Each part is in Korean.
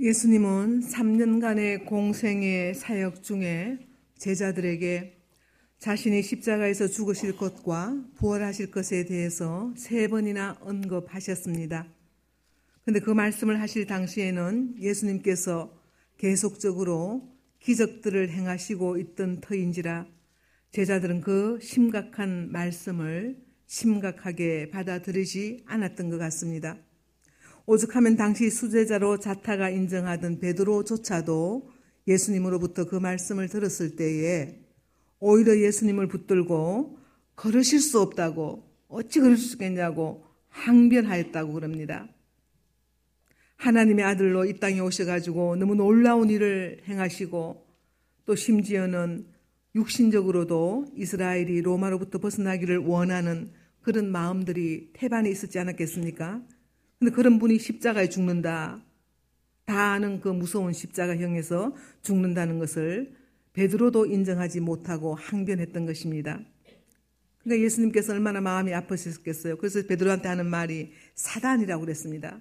예수님은 3년간의 공생의 사역 중에 제자들에게 자신이 십자가에서 죽으실 것과 부활하실 것에 대해서 세 번이나 언급하셨습니다. 근데 그 말씀을 하실 당시에는 예수님께서 계속적으로 기적들을 행하시고 있던 터인지라 제자들은 그 심각한 말씀을 심각하게 받아들이지 않았던 것 같습니다. 오죽하면 당시 수제자로 자타가 인정하던 베드로조차도 예수님으로부터 그 말씀을 들었을 때에 오히려 예수님을 붙들고 걸으실 수 없다고 어찌 그럴 수 있겠냐고 항변하였다고 그럽니다. 하나님의 아들로 이 땅에 오셔가지고 너무 놀라운 일을 행하시고 또 심지어는 육신적으로도 이스라엘이 로마로부터 벗어나기를 원하는 그런 마음들이 태반에 있었지 않았겠습니까? 근데 그런 분이 십자가에 죽는다. 다 아는 그 무서운 십자가형에서 죽는다는 것을 베드로도 인정하지 못하고 항변했던 것입니다. 그러니까 예수님께서 얼마나 마음이 아프셨겠어요. 그래서 베드로한테 하는 말이 사단이라고 그랬습니다.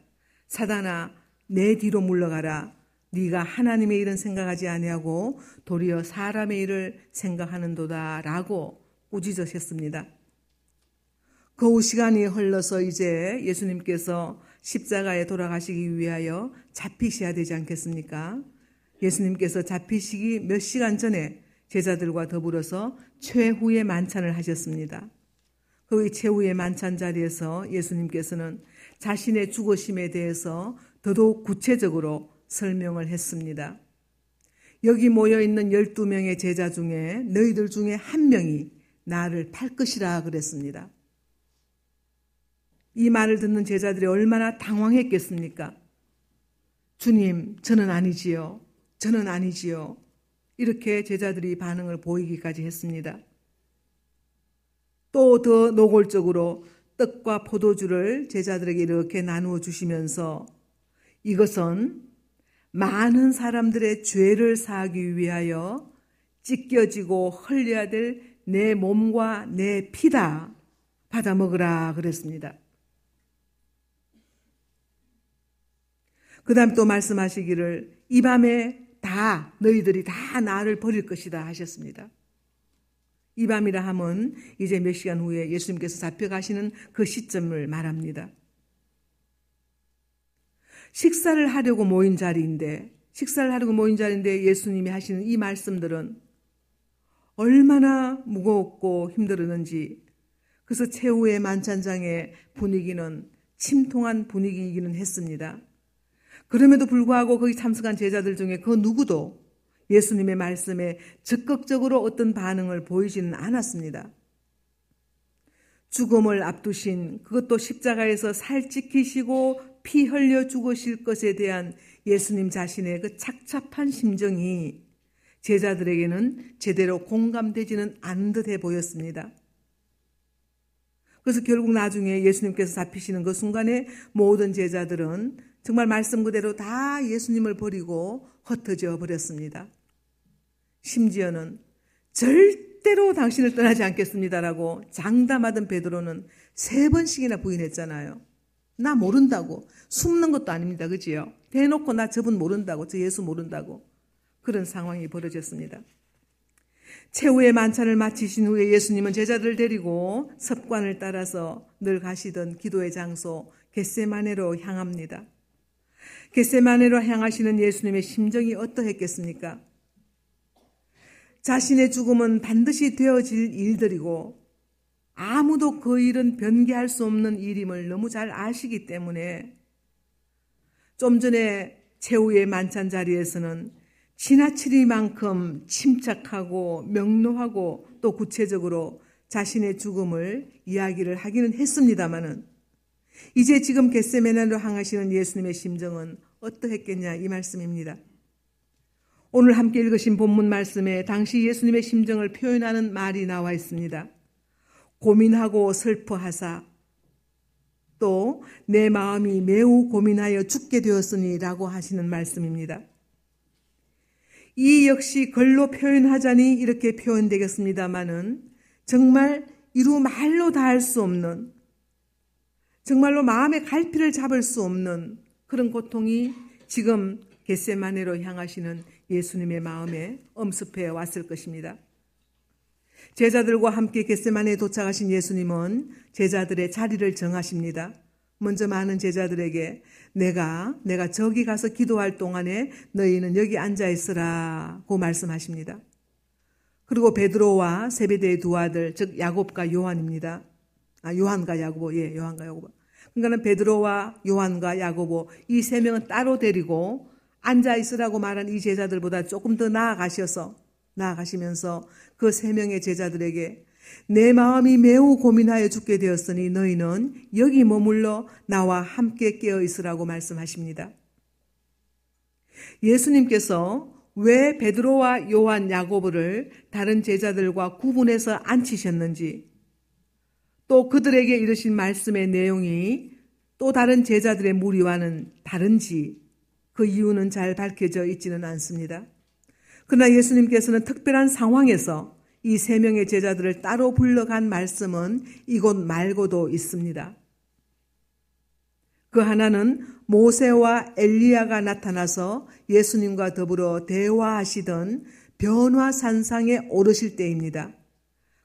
사단아, 내 뒤로 물러가라. 네가 하나님의 일은 생각하지 아니하고 도리어 사람의 일을 생각하는도다라고 꾸짖으셨습니다. 그 시간이 흘러서 이제 예수님께서 십자가에 돌아가시기 위하여 잡히셔야 되지 않겠습니까? 예수님께서 잡히시기 몇 시간 전에 제자들과 더불어서 최후의 만찬을 하셨습니다. 그 최후의 만찬 자리에서 예수님께서는 자신의 죽으심에 대해서 더더욱 구체적으로 설명을 했습니다. 여기 모여 있는 12명의 제자 중에 너희들 중에 한 명이 나를 팔 것이라 그랬습니다. 이 말을 듣는 제자들이 얼마나 당황했겠습니까? 주님, 저는 아니지요. 저는 아니지요. 이렇게 제자들이 반응을 보이기까지 했습니다. 또 더 노골적으로 떡과 포도주를 제자들에게 이렇게 나누어 주시면서 이것은 많은 사람들의 죄를 사하기 위하여 찢겨지고 흘려야 될 내 몸과 내 피다. 받아 먹으라 그랬습니다. 그 다음 또 말씀하시기를 이 밤에 다 너희들이 다 나를 버릴 것이다 하셨습니다. 이 밤이라 함은 이제 몇 시간 후에 예수님께서 잡혀가시는 그 시점을 말합니다. 식사를 하려고 모인 자리인데, 식사를 하려고 모인 자리인데 예수님이 하시는 이 말씀들은 얼마나 무겁고 힘들었는지, 그래서 최후의 만찬장의 분위기는 침통한 분위기이기는 했습니다. 그럼에도 불구하고 거기 참석한 제자들 중에 그 누구도 예수님의 말씀에 적극적으로 어떤 반응을 보이지는 않았습니다. 죽음을 앞두신 그것도 십자가에서 살 찢기시고 피 흘려 죽으실 것에 대한 예수님 자신의 그 착잡한 심정이 제자들에게는 제대로 공감되지는 않은 듯해 보였습니다. 그래서 결국 나중에 예수님께서 잡히시는 그 순간에 모든 제자들은 정말 말씀 그대로 다 예수님을 버리고 흩어져 버렸습니다. 심지어는 절대로 당신을 떠나지 않겠습니다라고 장담하던 베드로는 세 번씩이나 부인했잖아요. 나 모른다고. 숨는 것도 아닙니다. 그지요? 대놓고 나 저분 모른다고. 저 예수 모른다고. 그런 상황이 벌어졌습니다. 최후의 만찬을 마치신 후에 예수님은 제자들을 데리고 습관을 따라서 늘 가시던 기도의 장소 겟세마네로 향합니다. 겟세마네로 향하시는 예수님의 심정이 어떠했겠습니까? 자신의 죽음은 반드시 되어질 일들이고 아무도 그 일은 변개할 수 없는 일임을 너무 잘 아시기 때문에 좀 전에 최후의 만찬 자리에서는 지나치리만큼 침착하고 명료하고 또 구체적으로 자신의 죽음을 이야기를 하기는 했습니다마는 이제 지금 겟세메나로 향하시는 예수님의 심정은 어떠했겠냐 이 말씀입니다. 오늘 함께 읽으신 본문 말씀에 당시 예수님의 심정을 표현하는 말이 나와 있습니다. 고민하고 슬퍼하사 또 내 마음이 매우 고민하여 죽게 되었으니라고 하시는 말씀입니다. 이 역시 글로 표현하자니 이렇게 표현되겠습니다마는 정말 이루 말로 다 할 수 없는 정말로 마음의 갈피를 잡을 수 없는 그런 고통이 지금 겟세마네로 향하시는 예수님의 마음에 엄습해 왔을 것입니다. 제자들과 함께 겟세마네에 도착하신 예수님은 제자들의 자리를 정하십니다. 먼저 많은 제자들에게 내가 내가 저기 가서 기도할 동안에 너희는 여기 앉아 있으라고 말씀하십니다. 그리고 베드로와 세베대의 두 아들 즉 야곱과 요한입니다. 아 요한과 야고보 예 요한과 야고보. 그러니까는 베드로와 요한과 야고보 이 세 명은 따로 데리고 앉아 있으라고 말한 이 제자들보다 조금 더 나아가셔서 나아가시면서 그 세 명의 제자들에게 내 마음이 매우 고민하여 죽게 되었으니 너희는 여기 머물러 나와 함께 깨어 있으라고 말씀하십니다. 예수님께서 왜 베드로와 요한, 야고보를 다른 제자들과 구분해서 앉히셨는지 또 그들에게 이르신 말씀의 내용이 또 다른 제자들의 무리와는 다른지 그 이유는 잘 밝혀져 있지는 않습니다. 그러나 예수님께서는 특별한 상황에서 이 세 명의 제자들을 따로 불러간 말씀은 이곳 말고도 있습니다. 그 하나는 모세와 엘리야가 나타나서 예수님과 더불어 대화하시던 변화산상에 오르실 때입니다.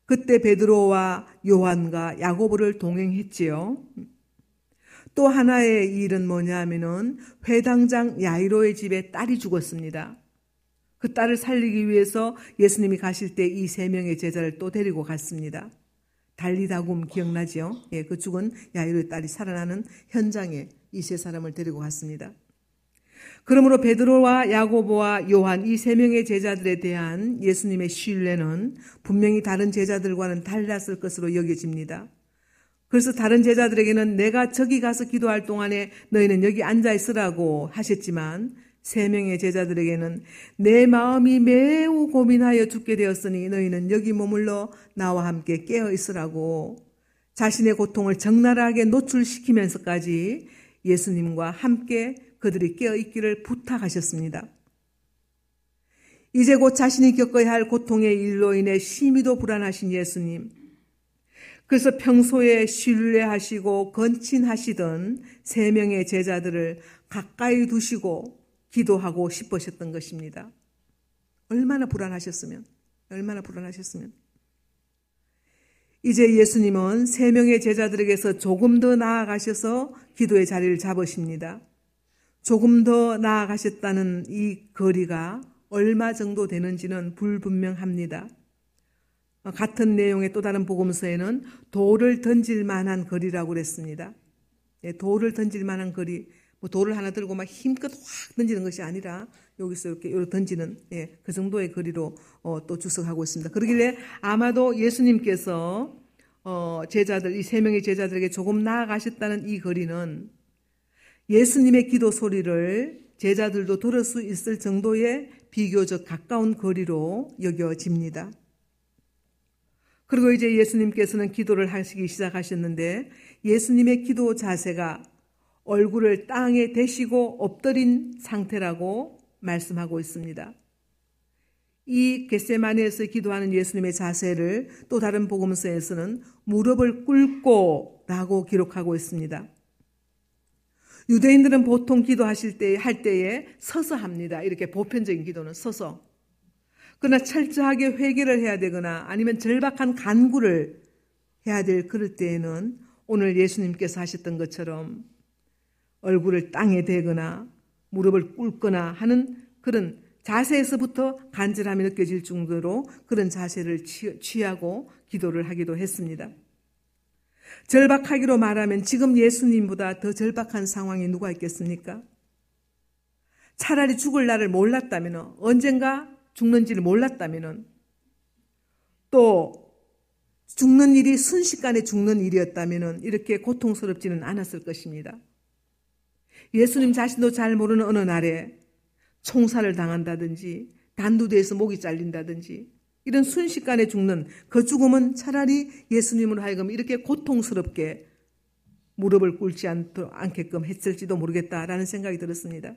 그때 베드로와 요한과 야고보를 동행했지요. 또 하나의 일은 뭐냐 하면은 회당장 야이로의 집에 딸이 죽었습니다. 그 딸을 살리기 위해서 예수님이 가실 때 이 세 명의 제자를 또 데리고 갔습니다. 달리다굼 기억나지요? 예, 그 죽은 야이로의 딸이 살아나는 현장에 이 세 사람을 데리고 갔습니다. 그러므로 베드로와 야고보와 요한 이 세 명의 제자들에 대한 예수님의 신뢰는 분명히 다른 제자들과는 달랐을 것으로 여겨집니다. 그래서 다른 제자들에게는 내가 저기 가서 기도할 동안에 너희는 여기 앉아 있으라고 하셨지만 세 명의 제자들에게는 내 마음이 매우 고민하여 죽게 되었으니 너희는 여기 머물러 나와 함께 깨어 있으라고 자신의 고통을 적나라하게 노출시키면서까지 예수님과 함께 그들이 깨어 있기를 부탁하셨습니다. 이제 곧 자신이 겪어야 할 고통의 일로 인해 심히도 불안하신 예수님. 그래서 평소에 신뢰하시고 건친하시던 세 명의 제자들을 가까이 두시고 기도하고 싶으셨던 것입니다. 얼마나 불안하셨으면, 얼마나 불안하셨으면. 이제 예수님은 세 명의 제자들에게서 조금 더 나아가셔서 기도의 자리를 잡으십니다. 조금 더 나아가셨다는 이 거리가 얼마 정도 되는지는 불분명합니다. 같은 내용의 또 다른 복음서에는 돌을 던질 만한 거리라고 그랬습니다. 예, 돌을 던질 만한 거리. 뭐 돌을 하나 들고 막 힘껏 확 던지는 것이 아니라 여기서 이렇게 던지는 예, 그 정도의 거리로 어, 또 주석하고 있습니다. 그러길래 아마도 예수님께서 어, 제자들 이 세 명의 제자들에게 조금 나아가셨다는 이 거리는 예수님의 기도 소리를 제자들도 들을 수 있을 정도의 비교적 가까운 거리로 여겨집니다. 그리고 이제 예수님께서는 기도를 하시기 시작하셨는데 예수님의 기도 자세가 얼굴을 땅에 대시고 엎드린 상태라고 말씀하고 있습니다. 이 겟세마네에서 기도하는 예수님의 자세를 또 다른 복음서에서는 무릎을 꿇고 라고 기록하고 있습니다. 유대인들은 보통 기도하실 때, 할 때에 서서 합니다. 이렇게 보편적인 기도는 서서. 그러나 철저하게 회개를 해야 되거나 아니면 절박한 간구를 해야 될 그럴 때에는 오늘 예수님께서 하셨던 것처럼 얼굴을 땅에 대거나 무릎을 꿇거나 하는 그런 자세에서부터 간절함이 느껴질 정도로 그런 자세를 취하고 기도를 하기도 했습니다. 절박하기로 말하면 지금 예수님보다 더 절박한 상황이 누가 있겠습니까? 차라리 죽을 날을 몰랐다면 언젠가 죽는지를 몰랐다면 또 죽는 일이 순식간에 죽는 일이었다면 이렇게 고통스럽지는 않았을 것입니다. 예수님 자신도 잘 모르는 어느 날에 총살을 당한다든지 단두대에서 목이 잘린다든지 이런 순식간에 죽는 그 죽음은 차라리 예수님으로 하여금 이렇게 고통스럽게 무릎을 꿇지 않게끔 했을지도 모르겠다라는 생각이 들었습니다.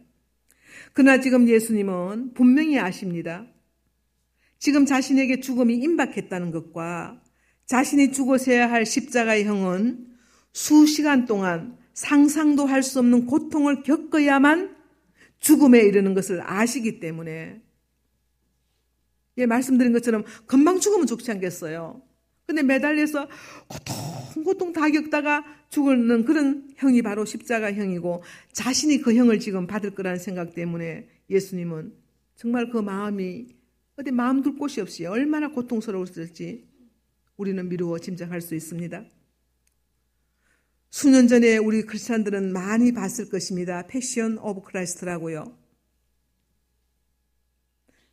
그러나 지금 예수님은 분명히 아십니다. 지금 자신에게 죽음이 임박했다는 것과 자신이 죽어서야 할 십자가의 형은 수시간 동안 상상도 할 수 없는 고통을 겪어야만 죽음에 이르는 것을 아시기 때문에 예, 말씀드린 것처럼 금방 죽으면 죽지 않겠어요. 근데 매달려서 고통, 고통 다 겪다가 죽는 그런 형이 바로 십자가형이고 자신이 그 형을 지금 받을 거라는 생각 때문에 예수님은 정말 그 마음이 어디 마음 둘 곳이 없이 얼마나 고통스러웠을지 우리는 미루어 짐작할 수 있습니다. 수년 전에 우리 크리스찬들은 많이 봤을 것입니다. Passion of Christ라고요.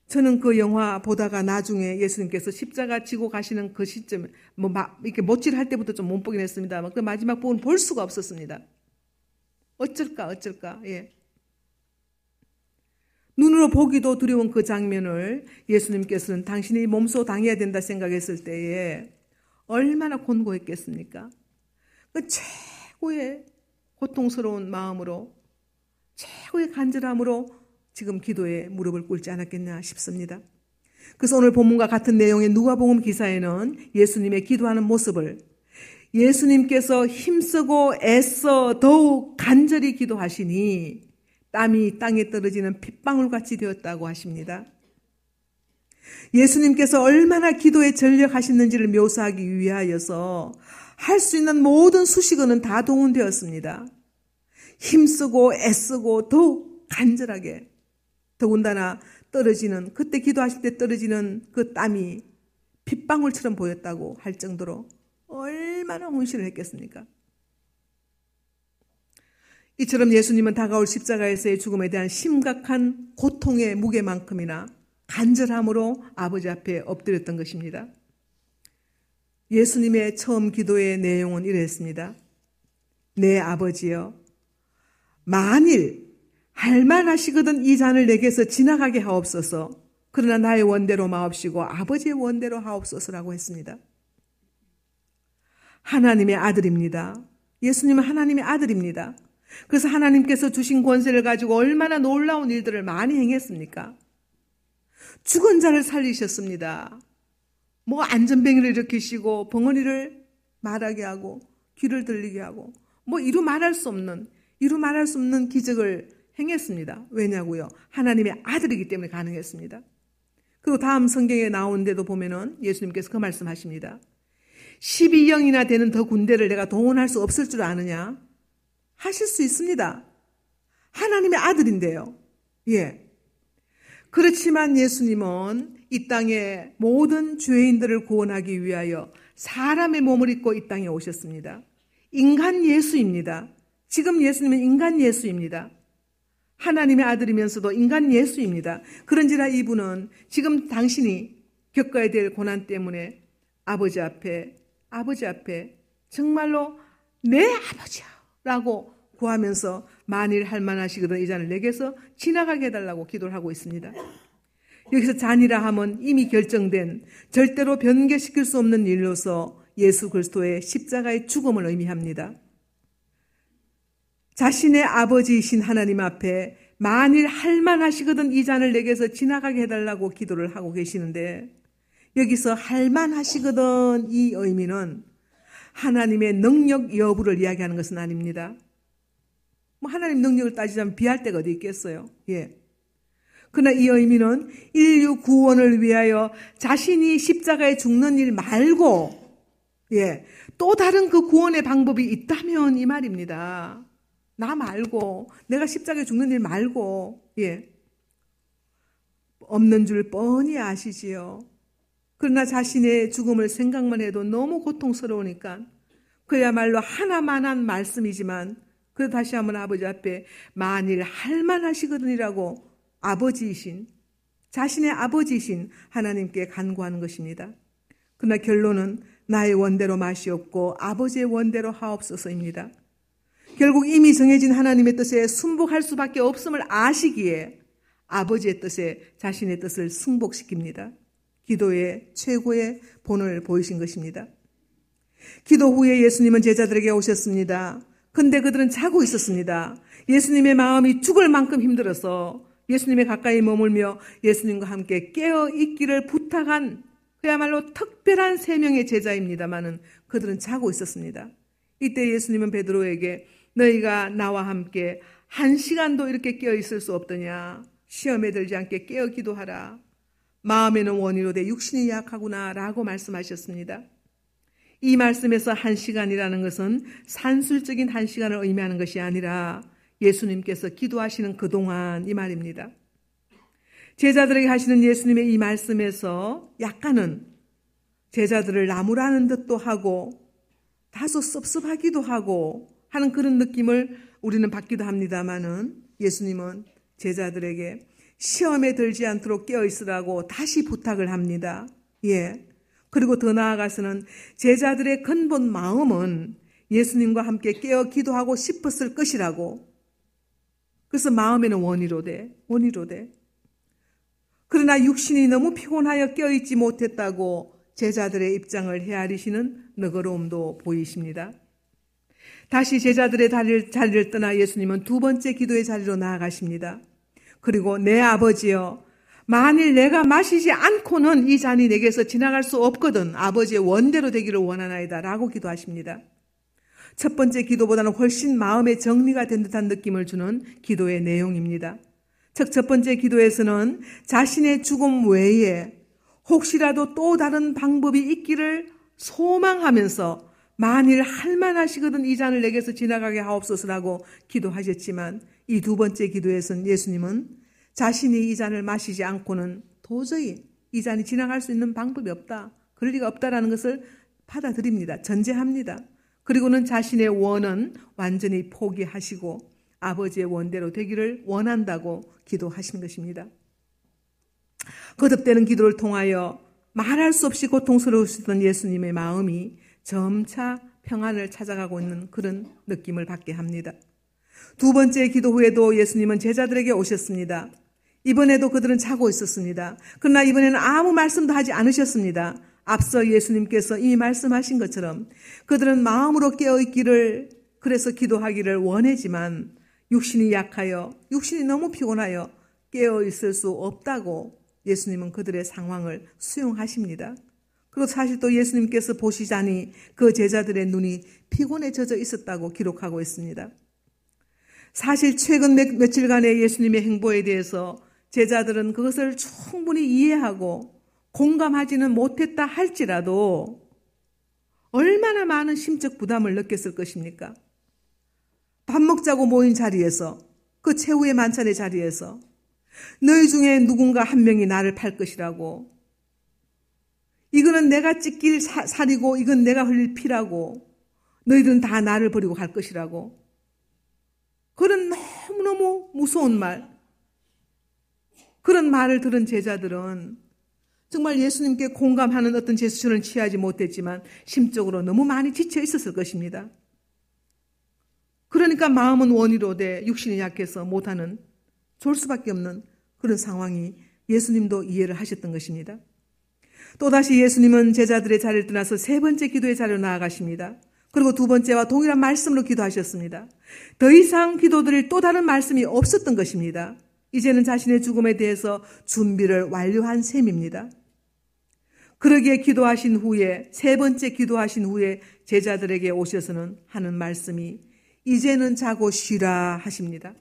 저는 그 영화 보다가 나중에 예수님께서 십자가 지고 가시는 그 시점, 뭐, 막, 이렇게 못질할 때부터 좀 못 보긴 했습니다만, 그 마지막 부분 볼 수가 없었습니다. 어쩔까, 어쩔까, 예. 눈으로 보기도 두려운 그 장면을 예수님께서는 당신이 몸소 당해야 된다 생각했을 때에 얼마나 곤고했겠습니까? 그 최고의 고통스러운 마음으로, 최고의 간절함으로 지금 기도에 무릎을 꿇지 않았겠냐 싶습니다. 그래서 오늘 본문과 같은 내용의 누가복음 기사에는 예수님의 기도하는 모습을 예수님께서 힘쓰고 애써 더욱 간절히 기도하시니 땀이 땅에 떨어지는 핏방울 같이 되었다고 하십니다. 예수님께서 얼마나 기도에 전력하셨는지를 묘사하기 위하여서 할 수 있는 모든 수식어는 다 동원되었습니다. 힘쓰고 애쓰고 더욱 간절하게 더군다나 떨어지는 그때 기도하실 때 떨어지는 그 땀이 핏방울처럼 보였다고 할 정도로 얼마나 헌신을 했겠습니까? 이처럼 예수님은 다가올 십자가에서의 죽음에 대한 심각한 고통의 무게만큼이나 간절함으로 아버지 앞에 엎드렸던 것입니다. 예수님의 처음 기도의 내용은 이랬습니다. 내 아버지여, 만일 할만하시거든 이 잔을 내게서 지나가게 하옵소서. 그러나 나의 원대로 마옵시고 아버지의 원대로 하옵소서라고 했습니다. 하나님의 아들입니다. 예수님은 하나님의 아들입니다. 그래서 하나님께서 주신 권세를 가지고 얼마나 놀라운 일들을 많이 행했습니까? 죽은 자를 살리셨습니다. 뭐 안전뱅이를 일으키시고 벙어리를 말하게 하고 귀를 들리게 하고 뭐 이루 말할 수 없는 이루 말할 수 없는 기적을 행했습니다. 왜냐고요? 하나님의 아들이기 때문에 가능했습니다. 그리고 다음 성경에 나오는데도 보면은 예수님께서 그 말씀하십니다. 12영이나 되는 더 군대를 내가 동원할 수 없을 줄 아느냐? 하실 수 있습니다. 하나님의 아들인데요. 예. 그렇지만 예수님은 이 땅에 모든 죄인들을 구원하기 위하여 사람의 몸을 입고 이 땅에 오셨습니다. 인간 예수입니다. 지금 예수님은 인간 예수입니다. 하나님의 아들이면서도 인간 예수입니다. 그런지라 이분은 지금 당신이 겪어야 될 고난 때문에 아버지 앞에, 아버지 앞에 정말로 내 아버지야! 라고 구하면서 만일 할 만하시거든 이 잔을 내게서 지나가게 해달라고 기도를 하고 있습니다. 여기서 잔이라 함은 이미 결정된 절대로 변개시킬 수 없는 일로서 예수 그리스도의 십자가의 죽음을 의미합니다. 자신의 아버지이신 하나님 앞에 만일 할만하시거든 이 잔을 내게서 지나가게 해달라고 기도를 하고 계시는데 여기서 할만하시거든 이 의미는 하나님의 능력 여부를 이야기하는 것은 아닙니다. 뭐 하나님 능력을 따지자면 비할 데가 어디 있겠어요? 예. 그러나 이 의미는 인류 구원을 위하여 자신이 십자가에 죽는 일 말고 예. 또 다른 그 구원의 방법이 있다면 이 말입니다. 나 말고 내가 십자가에 죽는 일 말고 예. 없는 줄 뻔히 아시지요. 그러나 자신의 죽음을 생각만 해도 너무 고통스러우니까 그야말로 하나만한 말씀이지만 그 다시 한번 아버지 앞에 만일 할만하시거든이라고 아버지이신 자신의 아버지이신 하나님께 간구하는 것입니다. 그러나 결론은 나의 원대로 맛이 없고 아버지의 원대로 하옵소서입니다. 결국 이미 정해진 하나님의 뜻에 순복할 수밖에 없음을 아시기에 아버지의 뜻에 자신의 뜻을 승복시킵니다. 기도의 최고의 본을 보이신 것입니다. 기도 후에 예수님은 제자들에게 오셨습니다. 근데 그들은 자고 있었습니다. 예수님의 마음이 죽을 만큼 힘들어서 예수님의 가까이 머물며 예수님과 함께 깨어 있기를 부탁한 그야말로 특별한 세 명의 제자입니다만은 그들은 자고 있었습니다. 이때 예수님은 베드로에게 너희가 나와 함께 한 시간도 이렇게 깨어 있을 수 없더냐. 시험에 들지 않게 깨어 기도하라. 마음에는 원이로 돼 육신이 약하구나 라고 말씀하셨습니다. 이 말씀에서 한 시간이라는 것은 산술적인 한 시간을 의미하는 것이 아니라 예수님께서 기도하시는 그동안 이 말입니다. 제자들에게 하시는 예수님의 이 말씀에서 약간은 제자들을 나무라는 듯도 하고 다소 섭섭하기도 하고 하는 그런 느낌을 우리는 받기도 합니다만은 예수님은 제자들에게 시험에 들지 않도록 깨어 있으라고 다시 부탁을 합니다. 예. 그리고 더 나아가서는 제자들의 근본 마음은 예수님과 함께 깨어 기도하고 싶었을 것이라고. 그래서 마음에는 원이로돼, 원이로돼. 그러나 육신이 너무 피곤하여 깨어있지 못했다고 제자들의 입장을 헤아리시는 너그러움도 보이십니다. 다시 제자들의 자리를, 자리를 떠나 예수님은 두 번째 기도의 자리로 나아가십니다. 그리고 내 아버지여, 만일 내가 마시지 않고는 이 잔이 내게서 지나갈 수 없거든 아버지의 원대로 되기를 원하나이다 라고 기도하십니다. 첫 번째 기도보다는 훨씬 마음의 정리가 된 듯한 느낌을 주는 기도의 내용입니다. 즉, 첫 번째 기도에서는 자신의 죽음 외에 혹시라도 또 다른 방법이 있기를 소망하면서 만일 할만하시거든 이 잔을 내게서 지나가게 하옵소서라고 기도하셨지만 이 두 번째 기도에서는 예수님은 자신이 이 잔을 마시지 않고는 도저히 이 잔이 지나갈 수 있는 방법이 없다. 그럴 리가 없다라는 것을 받아들입니다. 전제합니다. 그리고는 자신의 원은 완전히 포기하시고 아버지의 원대로 되기를 원한다고 기도하신 것입니다. 거듭되는 기도를 통하여 말할 수 없이 고통스러우시던 예수님의 마음이 점차 평안을 찾아가고 있는 그런 느낌을 받게 합니다. 두 번째 기도 후에도 예수님은 제자들에게 오셨습니다. 이번에도 그들은 자고 있었습니다. 그러나 이번에는 아무 말씀도 하지 않으셨습니다. 앞서 예수님께서 이 말씀하신 것처럼 그들은 마음으로 깨어있기를 그래서 기도하기를 원하지만 육신이 약하여 육신이 너무 피곤하여 깨어있을 수 없다고 예수님은 그들의 상황을 수용하십니다. 그리고 사실 또 예수님께서 보시자니 그 제자들의 눈이 피곤에 젖어 있었다고 기록하고 있습니다. 사실 최근 며, 칠간의 예수님의 행보에 대해서 제자들은 그것을 충분히 이해하고 공감하지는 못했다 할지라도 얼마나 많은 심적 부담을 느꼈을 것입니까? 밥 먹자고 모인 자리에서 그 최후의 만찬의 자리에서 너희 중에 누군가 한 명이 나를 팔 것이라고. 이거는 내가 찢길 살이고 이건 내가 흘릴 피라고. 너희들은 다 나를 버리고 갈 것이라고. 그런 너무너무 무서운 말. 그런 말을 들은 제자들은 정말 예수님께 공감하는 어떤 제스처를 취하지 못했지만 심적으로 너무 많이 지쳐 있었을 것입니다. 그러니까 마음은 원이로 돼 육신이 약해서 못하는 좋을 수밖에 없는 그런 상황이 예수님도 이해를 하셨던 것입니다. 또다시 예수님은 제자들의 자리를 떠나서 세 번째 기도의 자리로 나아가십니다. 그리고 두 번째와 동일한 말씀으로 기도하셨습니다. 더 이상 기도드릴 또 다른 말씀이 없었던 것입니다. 이제는 자신의 죽음에 대해서 준비를 완료한 셈입니다. 그러기에 기도하신 후에, 세 번째 기도하신 후에 제자들에게 오셔서는 하는 말씀이 이제는 자고 쉬라 하십니다.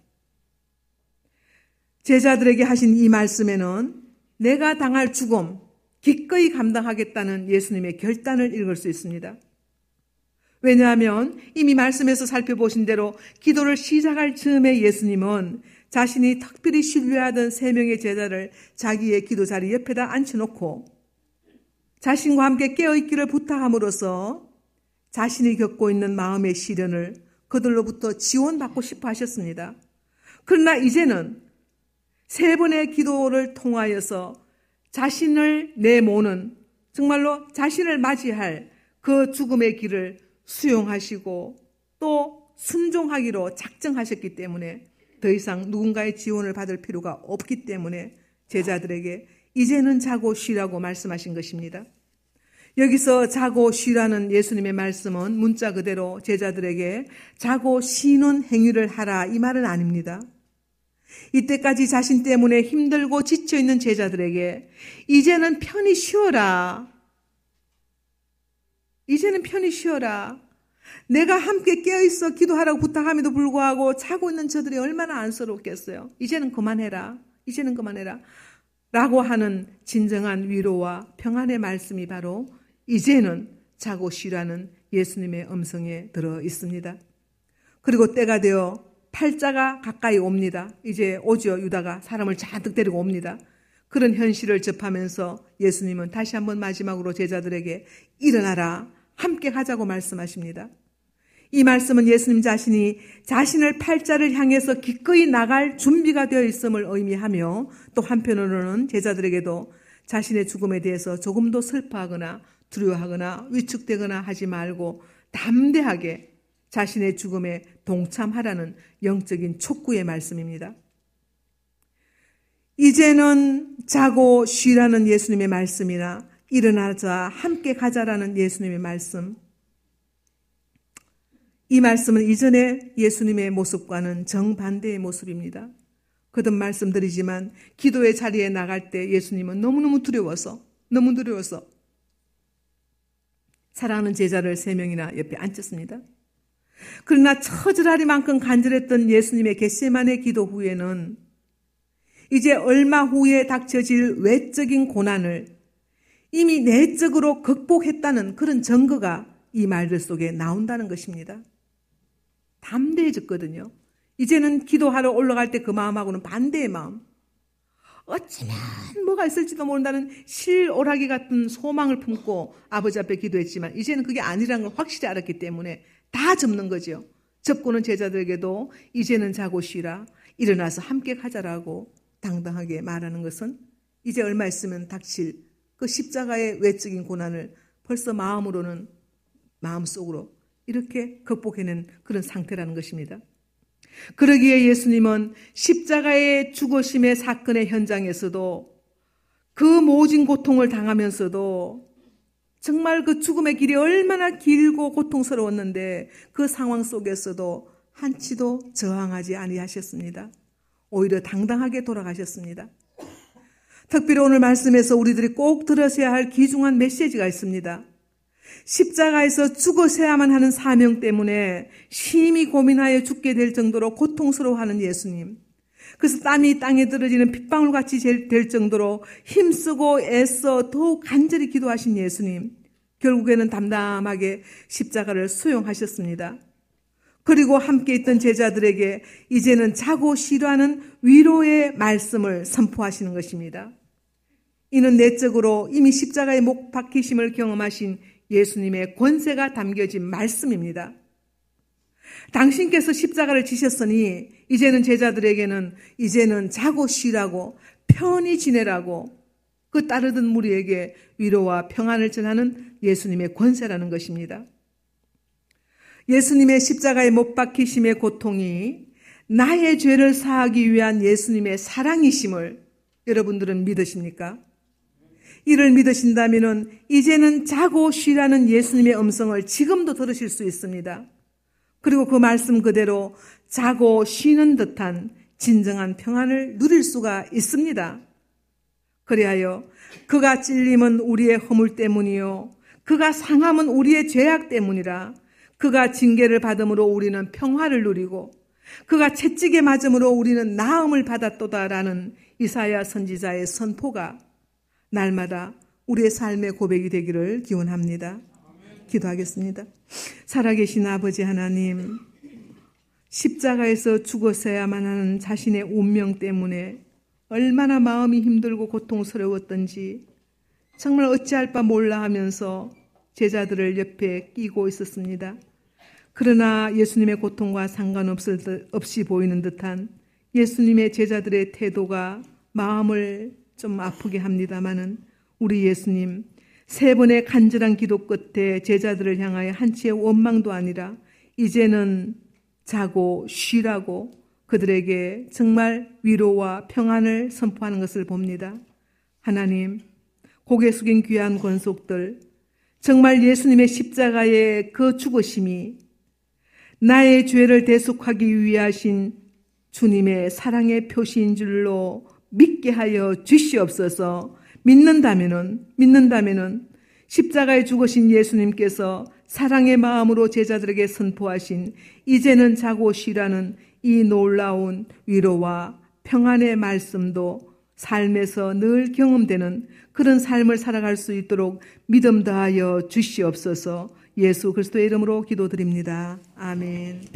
제자들에게 하신 이 말씀에는 내가 당할 죽음 기꺼이 감당하겠다는 예수님의 결단을 읽을 수 있습니다. 왜냐하면 이미 말씀에서 살펴보신 대로 기도를 시작할 즈음에 예수님은 자신이 특별히 신뢰하던 세 명의 제자를 자기의 기도 자리 옆에다 앉혀놓고 자신과 함께 깨어있기를 부탁함으로써 자신이 겪고 있는 마음의 시련을 그들로부터 지원받고 싶어 하셨습니다. 그러나 이제는 세 번의 기도를 통하여서 자신을 내모는 정말로 자신을 맞이할 그 죽음의 길을 수용하시고 또 순종하기로 작정하셨기 때문에 더 이상 누군가의 지원을 받을 필요가 없기 때문에 제자들에게 이제는 자고 쉬라고 말씀하신 것입니다. 여기서 자고 쉬라는 예수님의 말씀은 문자 그대로 제자들에게 자고 쉬는 행위를 하라 이 말은 아닙니다. 이때까지 자신 때문에 힘들고 지쳐 있는 제자들에게 이제는 편히 쉬어라. 이제는 편히 쉬어라. 내가 함께 깨어있어 기도하라고 부탁함에도 불구하고 자고 있는 저들이 얼마나 안쓰럽겠어요. 이제는 그만해라. 이제는 그만해라. 라고 하는 진정한 위로와 평안의 말씀이 바로 이제는 자고 쉬라는 예수님의 음성에 들어 있습니다. 그리고 때가 되어 팔자가 가까이 옵니다. 이제 오죠. 유다가 사람을 잔뜩 데리고 옵니다. 그런 현실을 접하면서 예수님은 다시 한번 마지막으로 제자들에게 일어나라. 함께 가자고 말씀하십니다. 이 말씀은 예수님 자신이 자신을 팔자를 향해서 기꺼이 나갈 준비가 되어 있음을 의미하며 또 한편으로는 제자들에게도 자신의 죽음에 대해서 조금도 슬퍼하거나 두려워하거나 위축되거나 하지 말고 담대하게 자신의 죽음에 동참하라는 영적인 촉구의 말씀입니다. 이제는 자고 쉬라는 예수님의 말씀이나 일어나자 함께 가자라는 예수님의 말씀. 이 말씀은 이전의 예수님의 모습과는 정반대의 모습입니다. 거듭 말씀드리지만 기도의 자리에 나갈 때 예수님은 너무너무 두려워서 너무 두려워서 사랑하는 제자를 세 명이나 옆에 앉혔습니다. 그러나 처절하리만큼 간절했던 예수님의 겟세만의 기도 후에는 이제 얼마 후에 닥쳐질 외적인 고난을 이미 내적으로 극복했다는 그런 증거가 이 말들 속에 나온다는 것입니다. 담대해졌거든요. 이제는 기도하러 올라갈 때 그 마음하고는 반대의 마음. 어쩌면 뭐가 있을지도 모른다는 실오라기 같은 소망을 품고 아버지 앞에 기도했지만 이제는 그게 아니라는 걸 확실히 알았기 때문에 다 접는 거죠. 접고는 제자들에게도 이제는 자고 쉬라. 일어나서 함께 가자라고 당당하게 말하는 것은 이제 얼마 있으면 닥칠 그 십자가의 외적인 고난을 벌써 마음으로는 마음속으로 이렇게 극복해낸 그런 상태라는 것입니다. 그러기에 예수님은 십자가의 죽으심의 사건의 현장에서도 그 모진 고통을 당하면서도 정말 그 죽음의 길이 얼마나 길고 고통스러웠는데 그 상황 속에서도 한치도 저항하지 아니하셨습니다. 오히려 당당하게 돌아가셨습니다. 특별히 오늘 말씀에서 우리들이 꼭 들으셔야 할 귀중한 메시지가 있습니다. 십자가에서 죽어서야만 하는 사명 때문에 심히 고민하여 죽게 될 정도로 고통스러워하는 예수님. 그래서 땀이 땅에 떨어지는 핏방울 같이 될 정도로 힘쓰고 애써 더욱 간절히 기도하신 예수님. 결국에는 담담하게 십자가를 수용하셨습니다. 그리고 함께 있던 제자들에게 이제는 자고 싫어하는 위로의 말씀을 선포하시는 것입니다. 이는 내적으로 이미 십자가의 목 박히심을 경험하신 예수님의 권세가 담겨진 말씀입니다. 당신께서 십자가를 지셨으니 이제는 제자들에게는 이제는 자고 쉬라고 편히 지내라고 그 따르던 무리에게 위로와 평안을 전하는 예수님의 권세라는 것입니다. 예수님의 십자가에 못 박히심의 고통이 나의 죄를 사하기 위한 예수님의 사랑이심을 여러분들은 믿으십니까? 이를 믿으신다면 이제는 자고 쉬라는 예수님의 음성을 지금도 들으실 수 있습니다. 그리고 그 말씀 그대로 자고 쉬는 듯한 진정한 평안을 누릴 수가 있습니다. 그리하여 그가 찔림은 우리의 허물 때문이요. 그가 상함은 우리의 죄악 때문이라. 그가 징계를 받음으로 우리는 평화를 누리고 그가 채찍에 맞음으로 우리는 나음을 받았도다라는 이사야 선지자의 선포가 날마다 우리의 삶의 고백이 되기를 기원합니다. 기도하겠습니다. 살아계신 아버지 하나님, 십자가에서 죽었어야만 하는 자신의 운명 때문에 얼마나 마음이 힘들고 고통스러웠던지 정말 어찌할 바 몰라 하면서 제자들을 옆에 끼고 있었습니다. 그러나 예수님의 고통과 상관없이 보이는 듯한 예수님의 제자들의 태도가 마음을 좀 아프게 합니다마는 우리 예수님 세 번의 간절한 기도 끝에 제자들을 향하여 한치의 원망도 아니라 이제는 자고 쉬라고 그들에게 정말 위로와 평안을 선포하는 것을 봅니다. 하나님, 고개 숙인 귀한 권속들, 정말 예수님의 십자가의 그 죽으심이 나의 죄를 대속하기 위하신 주님의 사랑의 표시인 줄로 믿게 하여 주시옵소서. 믿는다면은 믿는다면은 십자가에 죽으신 예수님께서 사랑의 마음으로 제자들에게 선포하신 이제는 자고 쉬라는 이 놀라운 위로와 평안의 말씀도 삶에서 늘 경험되는 그런 삶을 살아갈 수 있도록 믿음 다하여 주시옵소서 예수 그리스도의 이름으로 기도드립니다. 아멘.